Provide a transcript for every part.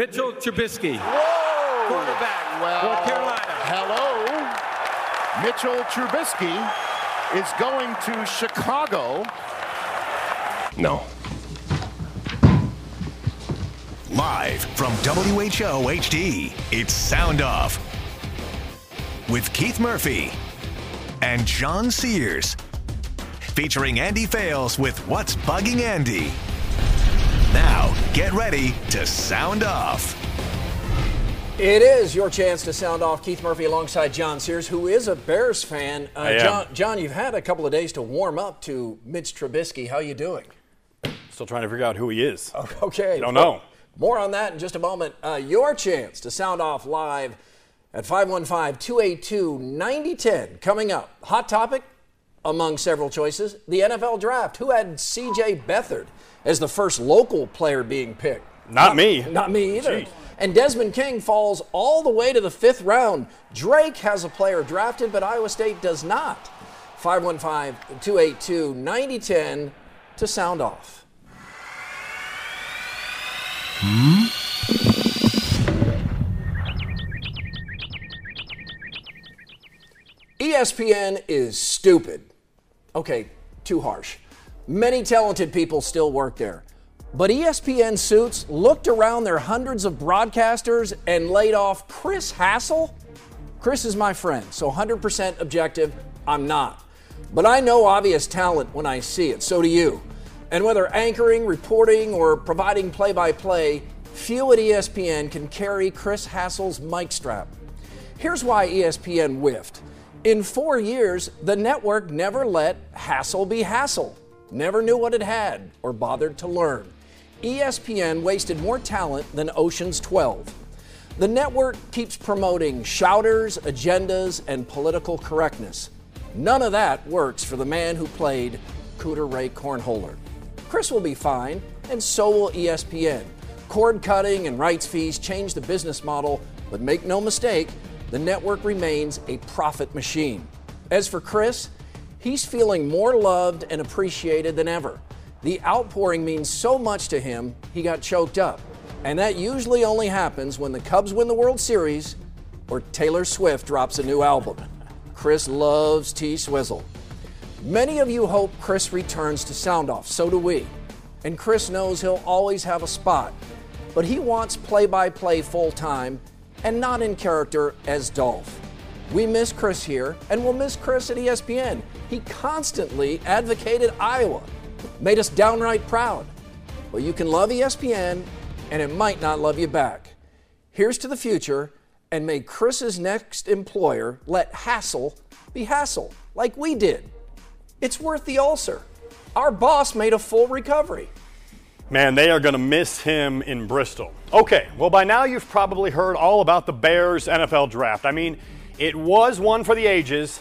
Mitchell Trubisky, Whoa! quarterback, Well, North Carolina. Hello. Mitchell Trubisky is going to Chicago. No. Live from WHO HD, it's Sound Off with Keith Murphy and John Sears. Featuring Andy Fales with What's Bugging Andy. Now, get ready to sound off. It is your chance to sound off Keith Murphy alongside John Sears, who is a Bears fan. Uh, I am. John, John, you've had a couple of days to warm up to Mitch Trubisky. How you doing? Still trying to figure out who he is. Okay. Don't know. More on that in just a moment. Uh, your chance to sound off live at 515-282-9010. Coming up, hot topic among several choices, the NFL draft. Who had C.J. Beathard as the first local player being picked? Not me. Not me either. Jeez. And Desmond King falls all the way to the fifth round. Drake has a player drafted, but Iowa State does not. 515 282 9010 to sound off. Hmm? E ESPN is stupid. Okay, too harsh. Many talented people still work there. But ESPN Suits looked around their hundreds of broadcasters and laid off Chris Hassel. Chris is my friend, so 100% objective, I'm not. But I know obvious talent when I see it, so do you. And whether anchoring, reporting, or providing play by play, few at ESPN can carry Chris Hassel's mic strap. Here's why ESPN whiffed. In four years, the network never let Hassel be Hassel, never knew what it had or bothered to learn. ESPN wasted more talent than Ocean's 12. The network keeps promoting shouters, agendas, and political correctness. None of that works for the man who played Cooter Ray Cornholer. Chris will be fine, and so will ESPN. Cord cutting and rights fees change the business model, but make no mistake, the network remains a profit machine. As for Chris, he's feeling more loved and appreciated than ever. The outpouring means so much to him, he got choked up. And that usually only happens when the Cubs win the World Series or Taylor Swift drops a new album. Chris loves T Swizzle. Many of you hope Chris returns to Sound Off, so do we. And Chris knows he'll always have a spot, but he wants play by play full time and not in character as Dolph. We miss Chris here, and we'll miss Chris at ESPN. He constantly advocated Iowa, made us downright proud. Well, you can love ESPN, and it might not love you back. Here's to the future, and may Chris's next employer let Hassel be Hassel, like we did. It's worth the ulcer. Our boss made a full recovery. Man, they are going to miss him in Bristol. Okay, well, by now you've probably heard all about the Bears NFL draft. I mean, it was one for the ages,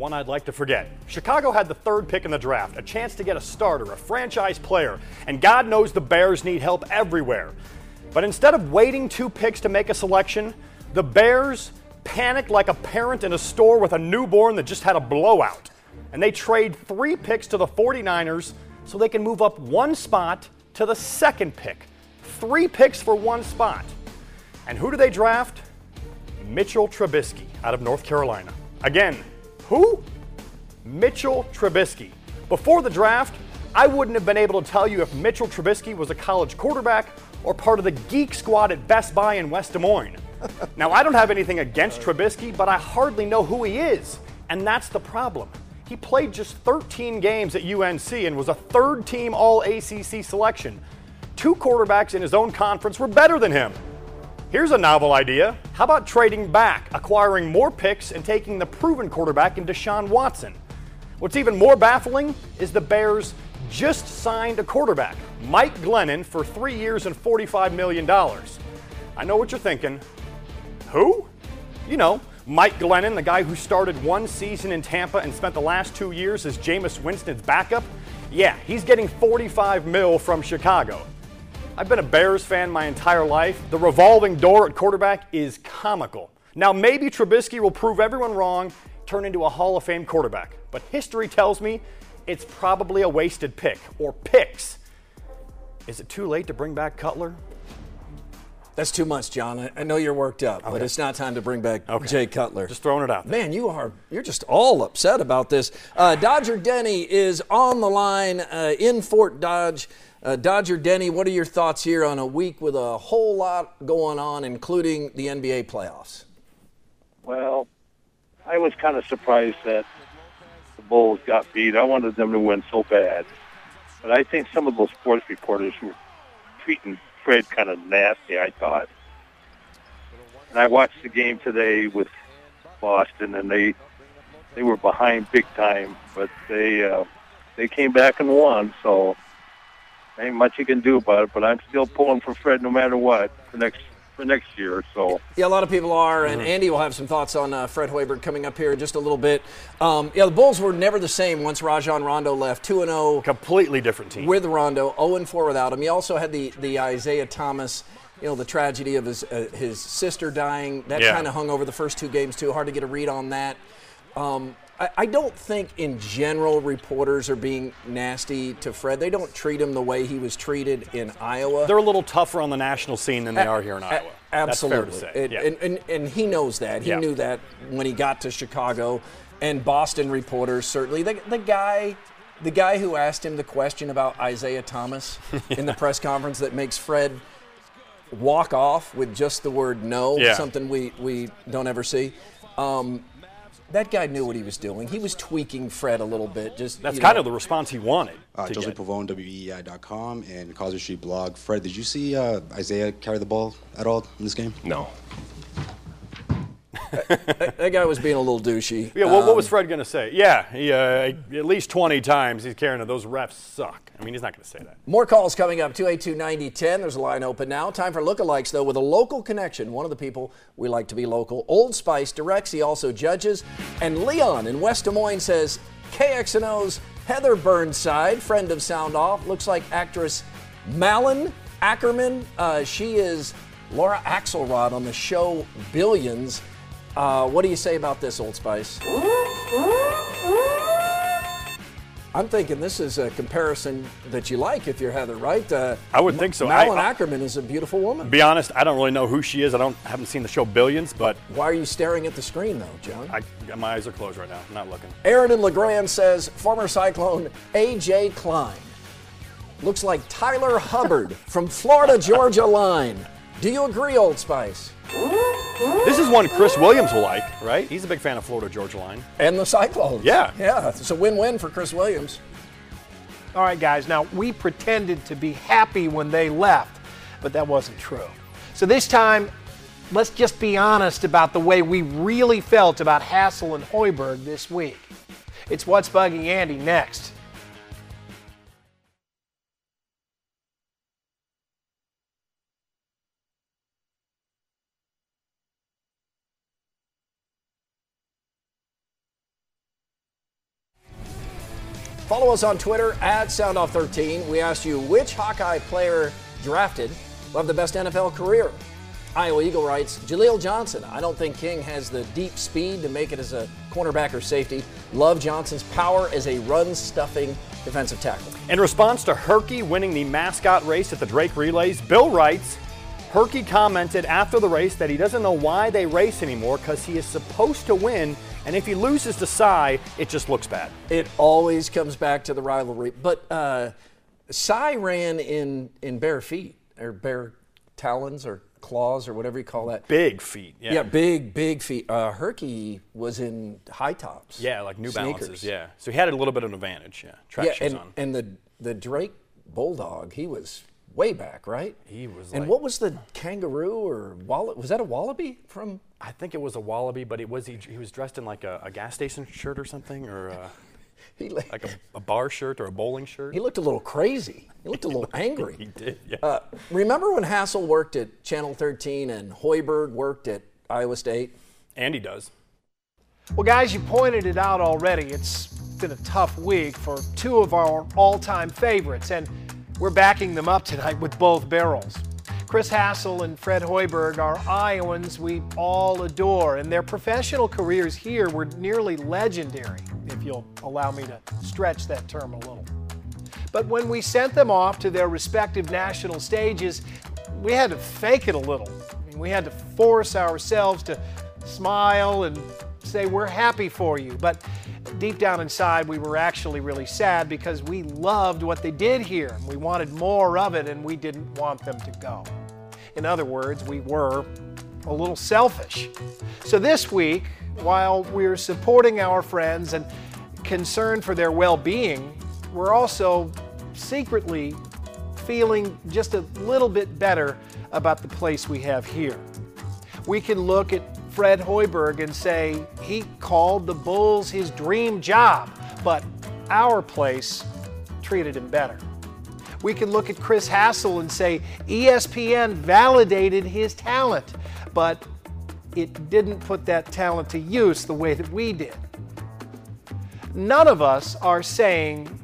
one I'd like to forget. Chicago had the third pick in the draft, a chance to get a starter, a franchise player, and God knows the Bears need help everywhere. But instead of waiting two picks to make a selection, the Bears panicked like a parent in a store with a newborn that just had a blowout. And they trade three picks to the 49ers so they can move up one spot to the second pick. Three picks for one spot. And who do they draft? Mitchell Trubisky out of North Carolina. Again, who? Mitchell Trubisky. Before the draft, I wouldn't have been able to tell you if Mitchell Trubisky was a college quarterback or part of the geek squad at Best Buy in West Des Moines. now, I don't have anything against Trubisky, but I hardly know who he is. And that's the problem. He played just 13 games at UNC and was a third team All ACC selection. Two quarterbacks in his own conference were better than him. Here's a novel idea. How about trading back, acquiring more picks, and taking the proven quarterback in Deshaun Watson? What's even more baffling is the Bears just signed a quarterback, Mike Glennon, for three years and $45 million. I know what you're thinking. Who? You know, Mike Glennon, the guy who started one season in Tampa and spent the last two years as Jameis Winston's backup. Yeah, he's getting 45 mil from Chicago. I've been a Bears fan my entire life. The revolving door at quarterback is comical. Now, maybe Trubisky will prove everyone wrong, turn into a Hall of Fame quarterback, but history tells me it's probably a wasted pick or picks. Is it too late to bring back Cutler? That's too much, John. I- know you're worked up, but it's not time to bring back Okay. Jay Cutler. Just throwing it out there. Man, you are you're just all upset about this. Uh, Dodger Denny is on the line uh, in Fort Dodge. Uh, Dodger Denny, what are your thoughts here on a week with a whole lot going on, including the NBA playoffs? Well, I was kind of surprised that the Bulls got beat. I wanted them to win so bad. But I think some of those sports reporters were treating Fred kind of nasty, I thought. And I watched the game today with Boston, and they they were behind big time, but they uh, they came back and won. So ain't much you can do about it. But I'm still pulling for Fred no matter what for next for next year. So. Yeah, a lot of people are, and Andy will have some thoughts on uh, Fred Hoiberg coming up here in just a little bit. Um, yeah, the Bulls were never the same once Rajon Rondo left. Two and zero Completely different team. with Rondo, 0 and 4 without him. You also had the the Isaiah Thomas, you know, the tragedy of his uh, his sister dying. That Yeah. kind of hung over the first two games too. Hard to get a read on that. Um, I, don't think in general reporters are being nasty to Fred. They don't treat him the way he was treated in Iowa. They're a little tougher on the national scene than they are here in A- Iowa. Absolutely. That's fair to say. And, yeah. and, and, and he knows that. He Yeah. knew that when he got to Chicago. And Boston reporters certainly. The, the guy. The guy who asked him the question about Isaiah Thomas in the press conference that makes Fred walk off with just the word no, Yeah. something we, we don't ever see. Um, that guy knew what he was doing. He was tweaking Fred a little bit. Just That's kind know. of the response he wanted. Uh, to Joseph get. Pavone, WEI.com, and Causeway Street blog. Fred, did you see uh, Isaiah carry the ball at all in this game? No. That guy was being a little douchey. Yeah, what, what Um, was Fred going to say? Yeah, he, uh, at least 20 times he's carrying it. Those refs suck. I mean, he's not going to say that. More calls coming up 282 9010. There's a line open now. Time for lookalikes, though, with a local connection. One of the people we like to be local. Old Spice directs, he also judges. And Leon in West Des Moines says KXNO's Heather Burnside, friend of Sound Off, looks like actress Malin Akerman. Uh, she is Laura Axelrod on the show Billions. Uh, what do you say about this, Old Spice? I'm thinking this is a comparison that you like if you're Heather, right? Uh, I would think so. Malin I- I- Akerman is a beautiful woman. Be honest, I don't really know who she is. I don't haven't seen the show Billions, but Why are you staring at the screen, though, John? I, my eyes are closed right now. I'm not looking. Aaron in LeGrand says former Cyclone A.J. Klein looks like Tyler Hubbard from Florida Georgia line. Do you agree, Old Spice? This is one Chris Williams will like, right? He's a big fan of Florida Georgia Line. And the Cyclones. Yeah. Yeah, it's a win win for Chris Williams. All right, guys. Now, we pretended to be happy when they left, but that wasn't true. So this time, let's just be honest about the way we really felt about Hassel and Hoiberg this week. It's What's Bugging Andy next. Follow us on Twitter at SoundOff13. We asked you which Hawkeye player drafted will have the best NFL career. Iowa Eagle writes Jaleel Johnson. I don't think King has the deep speed to make it as a cornerback or safety. Love Johnson's power as a run stuffing defensive tackle. In response to Herky winning the mascot race at the Drake Relays, Bill writes Herky commented after the race that he doesn't know why they race anymore because he is supposed to win, and if he loses to Cy, it just looks bad. It always comes back to the rivalry. But uh, Cy ran in, in bare feet, or bare talons, or claws, or whatever you call that. Big feet. Yeah. Yeah, big, big feet. Uh, Herky was in high tops. Yeah, like New Sneakers. Balances. Yeah. So he had a little bit of an advantage. Yeah. Track Yeah, and, on. and the the Drake Bulldog, he was way back, right? He was And like- what was the kangaroo or wallet? Was that a wallaby from? I think it was a wallaby, but it was he, he was dressed in like a, a gas station shirt or something, or uh, He, li- Like a, a bar shirt or a bowling shirt. he looked a little crazy. He looked a little angry. He did, yeah. Uh, remember when Hassel worked at Channel 13 and Hoiberg worked at Iowa State? and he does. Well, guys, you pointed it out already. It's been a tough week for two of our all time favorites, and we're backing them up tonight with both barrels. Chris Hassel and Fred Hoiberg are Iowans we all adore, and their professional careers here were nearly legendary, if you'll allow me to stretch that term a little. But when we sent them off to their respective national stages, we had to fake it a little. I mean, we had to force ourselves to smile and say, We're happy for you. But deep down inside, we were actually really sad because we loved what they did here. We wanted more of it and we didn't want them to go. In other words, we were a little selfish. So this week, while we're supporting our friends and concerned for their well being, we're also secretly feeling just a little bit better about the place we have here. We can look at Fred Hoiberg and say he called the Bulls his dream job, but our place treated him better. We can look at Chris Hassel and say ESPN validated his talent, but it didn't put that talent to use the way that we did. None of us are saying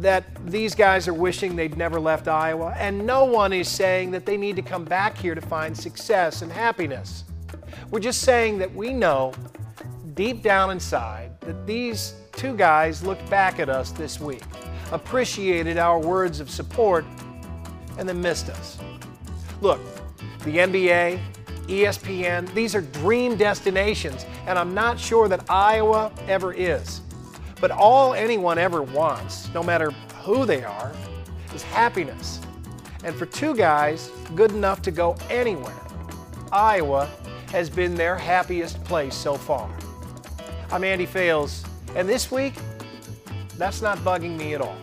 that these guys are wishing they'd never left Iowa, and no one is saying that they need to come back here to find success and happiness. We're just saying that we know deep down inside that these two guys looked back at us this week, appreciated our words of support, and then missed us. Look, the NBA, ESPN, these are dream destinations, and I'm not sure that Iowa ever is. But all anyone ever wants, no matter who they are, is happiness. And for two guys good enough to go anywhere, Iowa has been their happiest place so far. I'm Andy Fales, and this week, that's not bugging me at all.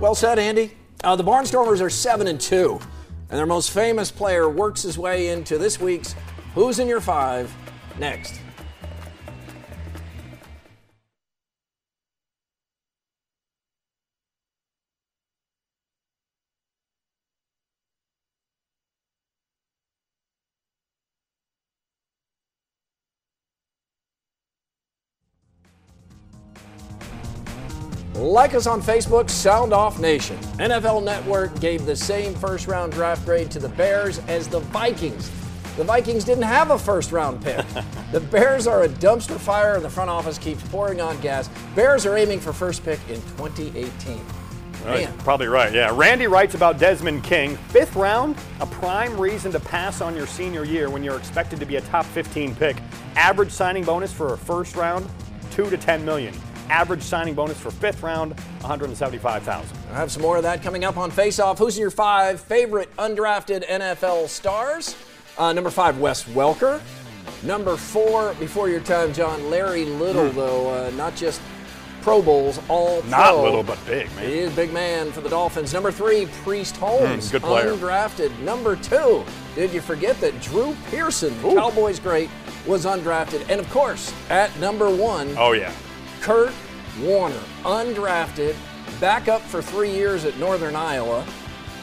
Well said, Andy. Uh, the Barnstormers are 7 and 2, and their most famous player works his way into this week's Who's in Your Five next. Like us on Facebook, Sound Off Nation. NFL Network gave the same first round draft grade to the Bears as the Vikings. The Vikings didn't have a first round pick. the Bears are a dumpster fire, and the front office keeps pouring on gas. Bears are aiming for first pick in 2018. Right, Probably right, yeah. Randy writes about Desmond King. Fifth round, a prime reason to pass on your senior year when you're expected to be a top 15 pick. Average signing bonus for a first round, 2 to 10 million. Average signing bonus for fifth round, 175,000. I have some more of that coming up on Face Off. Who's your five favorite undrafted NFL stars? Uh, number five, Wes Welker. Number four, before your time, John, Larry Little, though, uh, not just Pro Bowls, all. Not pro. little, but big, man. He is big man for the Dolphins. Number three, Priest Holmes, Mm, good player. undrafted. Number two, did you forget that Drew Pearson, the Cowboys great, was undrafted? And of course, at number one, Oh, yeah. Kurt Warner, undrafted, back up for three years at Northern Iowa,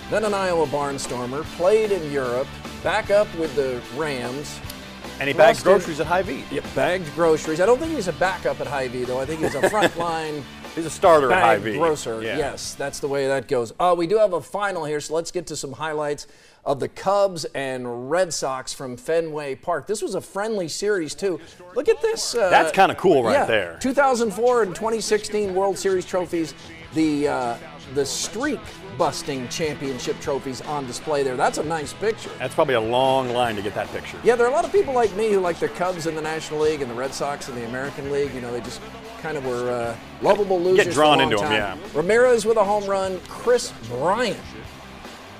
then an Iowa Barnstormer, played in Europe, back up with the Rams. And he bagged groceries at Hy-Vee. Yeah, bagged groceries. I don't think he's a backup at Hy-Vee, though. I think he's a frontline He's a starter at Hy-Vee. grocer. Yeah. Yes, that's the way that goes. Uh, we do have a final here, so let's get to some highlights of the Cubs and Red Sox from Fenway Park. This was a friendly series too. Look at this. Uh, That's kinda cool right yeah, there. 2004 and 2016 World Series trophies. The uh, the streak busting championship trophies on display there. That's a nice picture. That's probably a long line to get that picture. Yeah, there are a lot of people like me who like the Cubs in the National League and the Red Sox in the American League. You know, they just kind of were uh, lovable losers. a drawn into time. yeah. Ramirez with a home run. Kris Bryant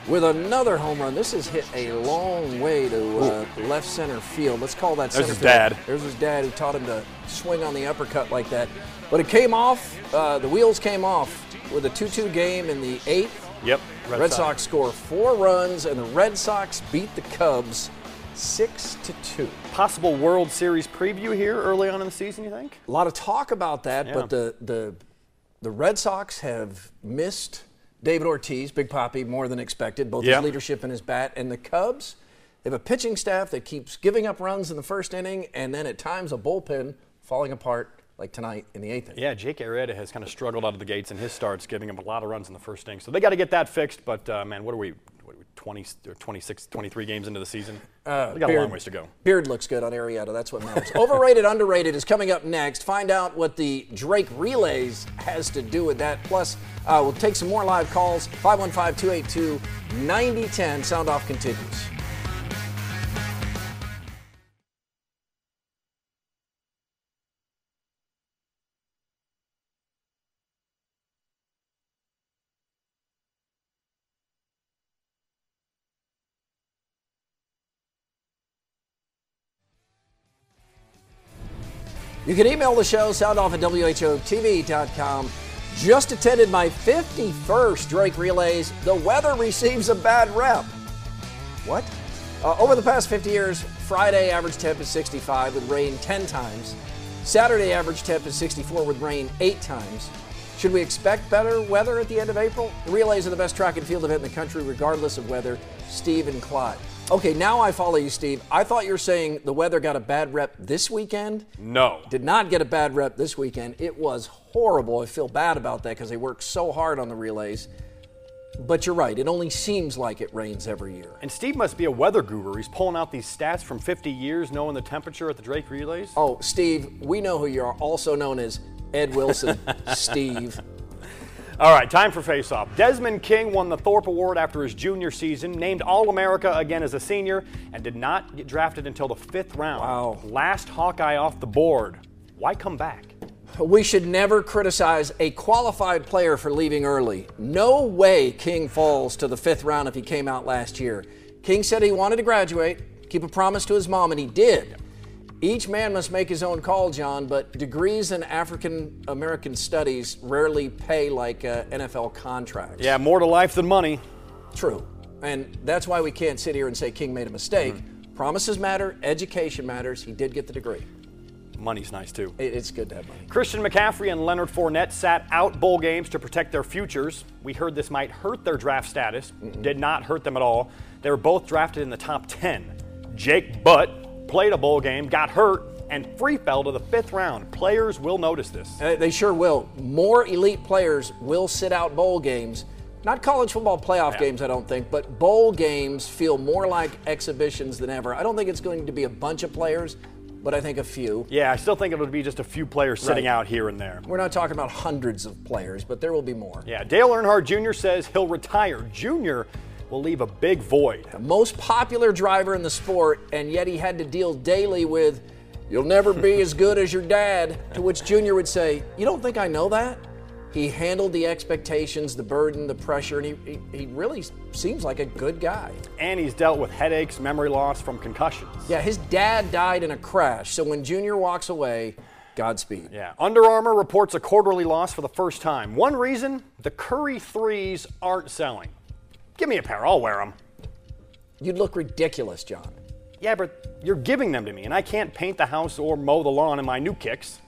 with another home run. This has hit a long way to uh, left center field. Let's call that There's center his field. dad. There's his dad who taught him to swing on the uppercut like that. But it came off. Uh, the wheels came off with a 2-2 game in the eighth. Yep. Red, Sox. score four runs, and the Red Sox beat the Cubs six to two. Possible World Series preview here early on in the season, you think? A lot of talk about that, Yeah. but the the the Red Sox have missed David Ortiz, Big Poppy, more than expected, both Yeah. his leadership and his bat. And the Cubs, they have a pitching staff that keeps giving up runs in the first inning, and then at times a bullpen falling apart, like tonight in the eighth inning. Yeah, Jake Arrieta has kind of struggled out of the gates in his starts, giving him a lot of runs in the first inning. So they got to get that fixed. But uh, man, what are we? What are we 20, or 26, 23 games into the season? Uh, we got a long ways to go. Beard looks good on Arrieta. That's what matters. Overrated, underrated is coming up next. Find out what the Drake relays has to do with that. Plus, uh, we'll take some more live calls. 515 282 9010. Sound off continues. You can email the show, soundoff at WHOTV.com. Just attended my 51st Drake Relays. The weather receives a bad rep. What? Uh, over the past 50 years, Friday average temp is 65 with rain 10 times. Saturday average temp is 64 with rain 8 times. Should we expect better weather at the end of April? The relays are the best track and field event in the country, regardless of weather. Steve and Clyde. Okay, now I follow you, Steve. I thought you were saying the weather got a bad rep this weekend. No. Did not get a bad rep this weekend. It was horrible. I feel bad about that because they worked so hard on the relays. But you're right, it only seems like it rains every year. And Steve must be a weather guru. He's pulling out these stats from 50 years, knowing the temperature at the Drake relays. Oh, Steve, we know who you are, also known as Ed Wilson. Steve. All right, time for face-off. Desmond King won the Thorpe Award after his junior season, named All-America again as a senior, and did not get drafted until the fifth round. Wow. Last Hawkeye off the board. Why come back? We should never criticize a qualified player for leaving early. No way King falls to the fifth round if he came out last year. King said he wanted to graduate, keep a promise to his mom, and he did. Each man must make his own call, John, but degrees in African American studies rarely pay like uh, NFL contracts. Yeah, more to life than money. True. And that's why we can't sit here and say King made a mistake. Mm-hmm. Promises matter, education matters. He did get the degree. Money's nice too. It's good to have money. Christian McCaffrey and Leonard Fournette sat out bowl games to protect their futures. We heard this might hurt their draft status. Did not hurt them at all. They were both drafted in the top 10. Jake Butt played a bowl game, got hurt, and free fell to the fifth round. Players will notice this. Uh, They sure will. More elite players will sit out bowl games. Not college football playoff Yeah. games, I don't think, but bowl games feel more like exhibitions than ever. I don't think it's going to be a bunch of players, but I think a few. Yeah, I still think it would be just a few players sitting Right. out here and there. We're not talking about hundreds of players, but there will be more. Yeah, Dale Earnhardt Jr. says he'll retire. Jr. will leave a big void. most popular driver in the sport, and yet he had to deal daily with, You'll never be as good as your dad. To which Junior would say, You don't think I know that? He handled the expectations, the burden, the pressure, and he, he, he really seems like a good guy. And he's dealt with headaches, memory loss from concussions. Yeah, his dad died in a crash, so when Junior walks away, Godspeed. Yeah. Under Armour reports a quarterly loss for the first time. One reason the Curry threes aren't selling. Give me a pair, I'll wear them. You'd look ridiculous, John. Yeah, but you're giving them to me, and I can't paint the house or mow the lawn in my new kicks.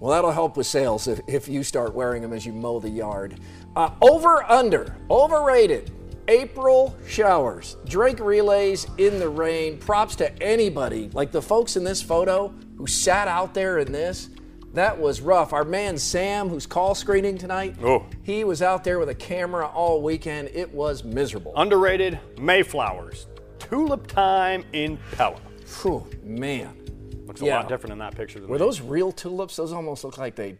Well, that'll help with sales if, if you start wearing them as you mow the yard. Uh, over, under, overrated. April showers, Drake relays in the rain. Props to anybody, like the folks in this photo who sat out there in this. That was rough. Our man Sam, who's call screening tonight, Oh. he was out there with a camera all weekend. It was miserable. Underrated Mayflowers. Tulip time in Pella. Phew, man. Looks a Yeah. lot different in that picture than Were me. those real tulips? Those almost look like they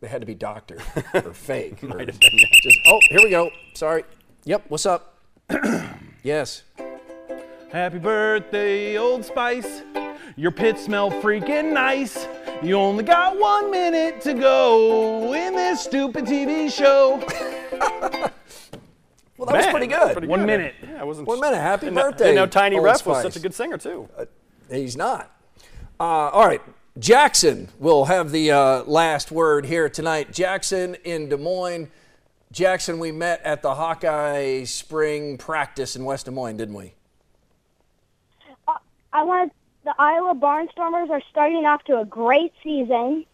they had to be doctored or fake. or have been, yeah. just, oh, here we go. Sorry. Yep. What's up? yes. Happy birthday, Old Spice. Your pits smell freaking nice. You only got one minute to go in this stupid TV show. Well, that was pretty good. pretty One good. minute. Yeah, I wasn't. One minute. Happy didn't birthday, Didn't know Tiny Old Ref was such a good singer too. He's not. Uh, all right. Jackson will have the uh, last word here tonight. Jackson in Des Moines. Jackson, we met at the Hawkeye spring practice in West Des Moines, didn't we? I want the Iowa Barnstormers are starting off to a great season.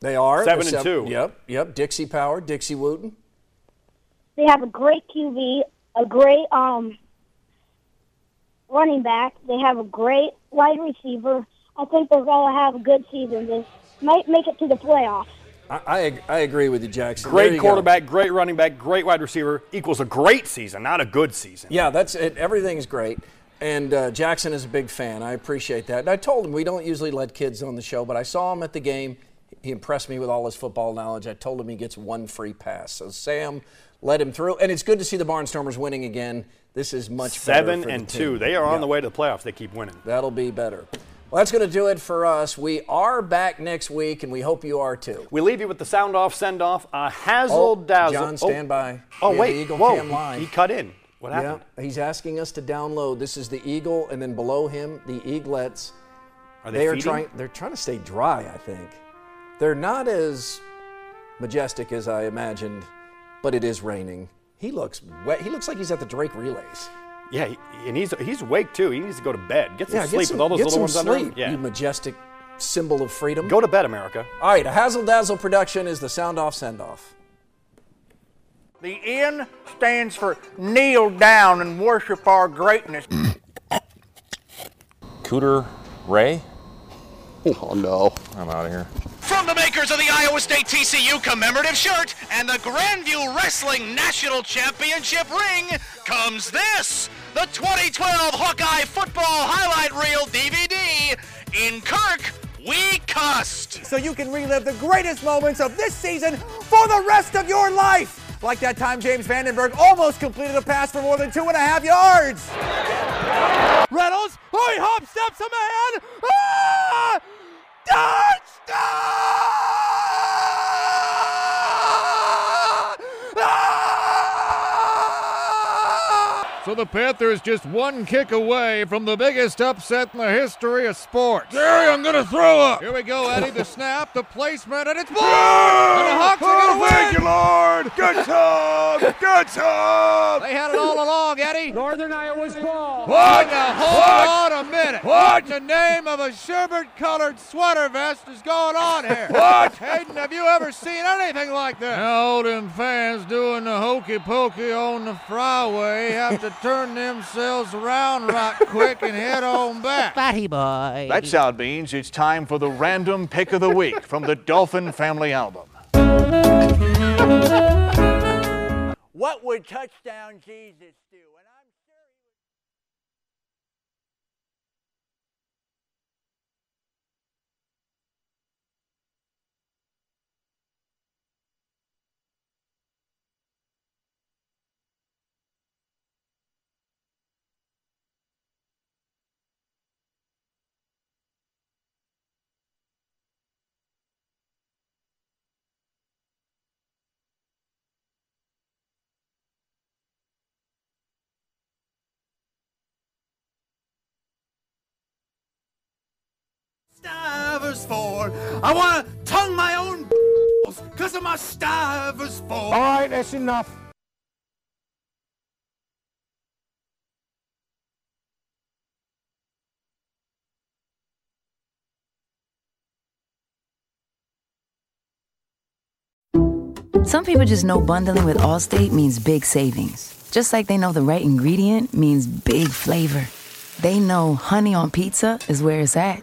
They are Seven They're and two. Yep, yep. Dixie Power, Dixie Wooten. They have a great QB, a great um running back. They have a great wide receiver. I think they're going to have a good season. They might make it to the playoffs. I, I, I agree with you, Jackson. Great you go. quarterback, great running back, great wide receiver equals a great season, not a good season. Yeah, that's it. Everything's great. And uh, Jackson is a big fan. I appreciate that. And I told him we don't usually let kids on the show, but I saw him at the game. He impressed me with all his football knowledge. I told him he gets one free pass. So Sam let him through, and it's good to see the Barnstormers winning again. This is much better Seven the and team. two. They are on Yeah. the way to the playoffs. They keep winning. That'll be better. Well, that's going to do it for us. We are back next week, and we hope you are too. We leave you with the sound off, send off, a hazzle dazzle. John, stand by. Oh, We wait. Eagle Whoa. Cam live. He cut in. What happened? Yeah, he's asking us to download. This is the Eagle, and then below him, the Eaglets. Are they they are trying. They're trying to stay dry. I think they're not as majestic as I imagined, but it is raining. He looks wet. He looks like he's at the Drake relays. Yeah, and he's he's awake too. He needs to go to bed. Get some yeah, sleep get some, with all those little ones under sleep. him. Yeah. You majestic symbol of freedom. Go to bed, America. All right, a Hazel Dazzle production is the sound off send off. The N stands for kneel down and worship our greatness. Cooter Ray? Oh no. I'm out of here. From the makers of the Iowa State TCU commemorative shirt and the Grandview Wrestling National Championship ring comes this the 2012 Hawkeye Football Highlight Reel DVD. In Kirk, we cussed. So you can relive the greatest moments of this season for the rest of your life. Like that time James Vandenberg almost completed a pass for more than two and a half yards. Reynolds, hurry hop, steps a man. Ah! So the Panthers just one kick away from the biggest upset in the history of sports. Gary, I'm gonna throw up. Here we go, Eddie. The snap, the placement, and it's ball. and the Hawks are gonna oh, win. Thank you, Lord. Good job. Good job. They had it all along, Eddie. Northern Iowa's ball. What? Now, hold What? On a minute. What? in the name of a sherbet-colored sweater vest is going on here? What? Hayden, have you ever seen anything like this? Now, them fans doing the hokey pokey on the flyway have to turn themselves around right quick and head on back. Fatty boy. That sound means it's time for the random pick of the week from the Dolphin Family album. What would touchdown Jesus do? And Stivers for. I want to tongue my own balls because of my stivers for. All right, that's enough. Some people just know bundling with Allstate means big savings. Just like they know the right ingredient means big flavor. They know honey on pizza is where it's at,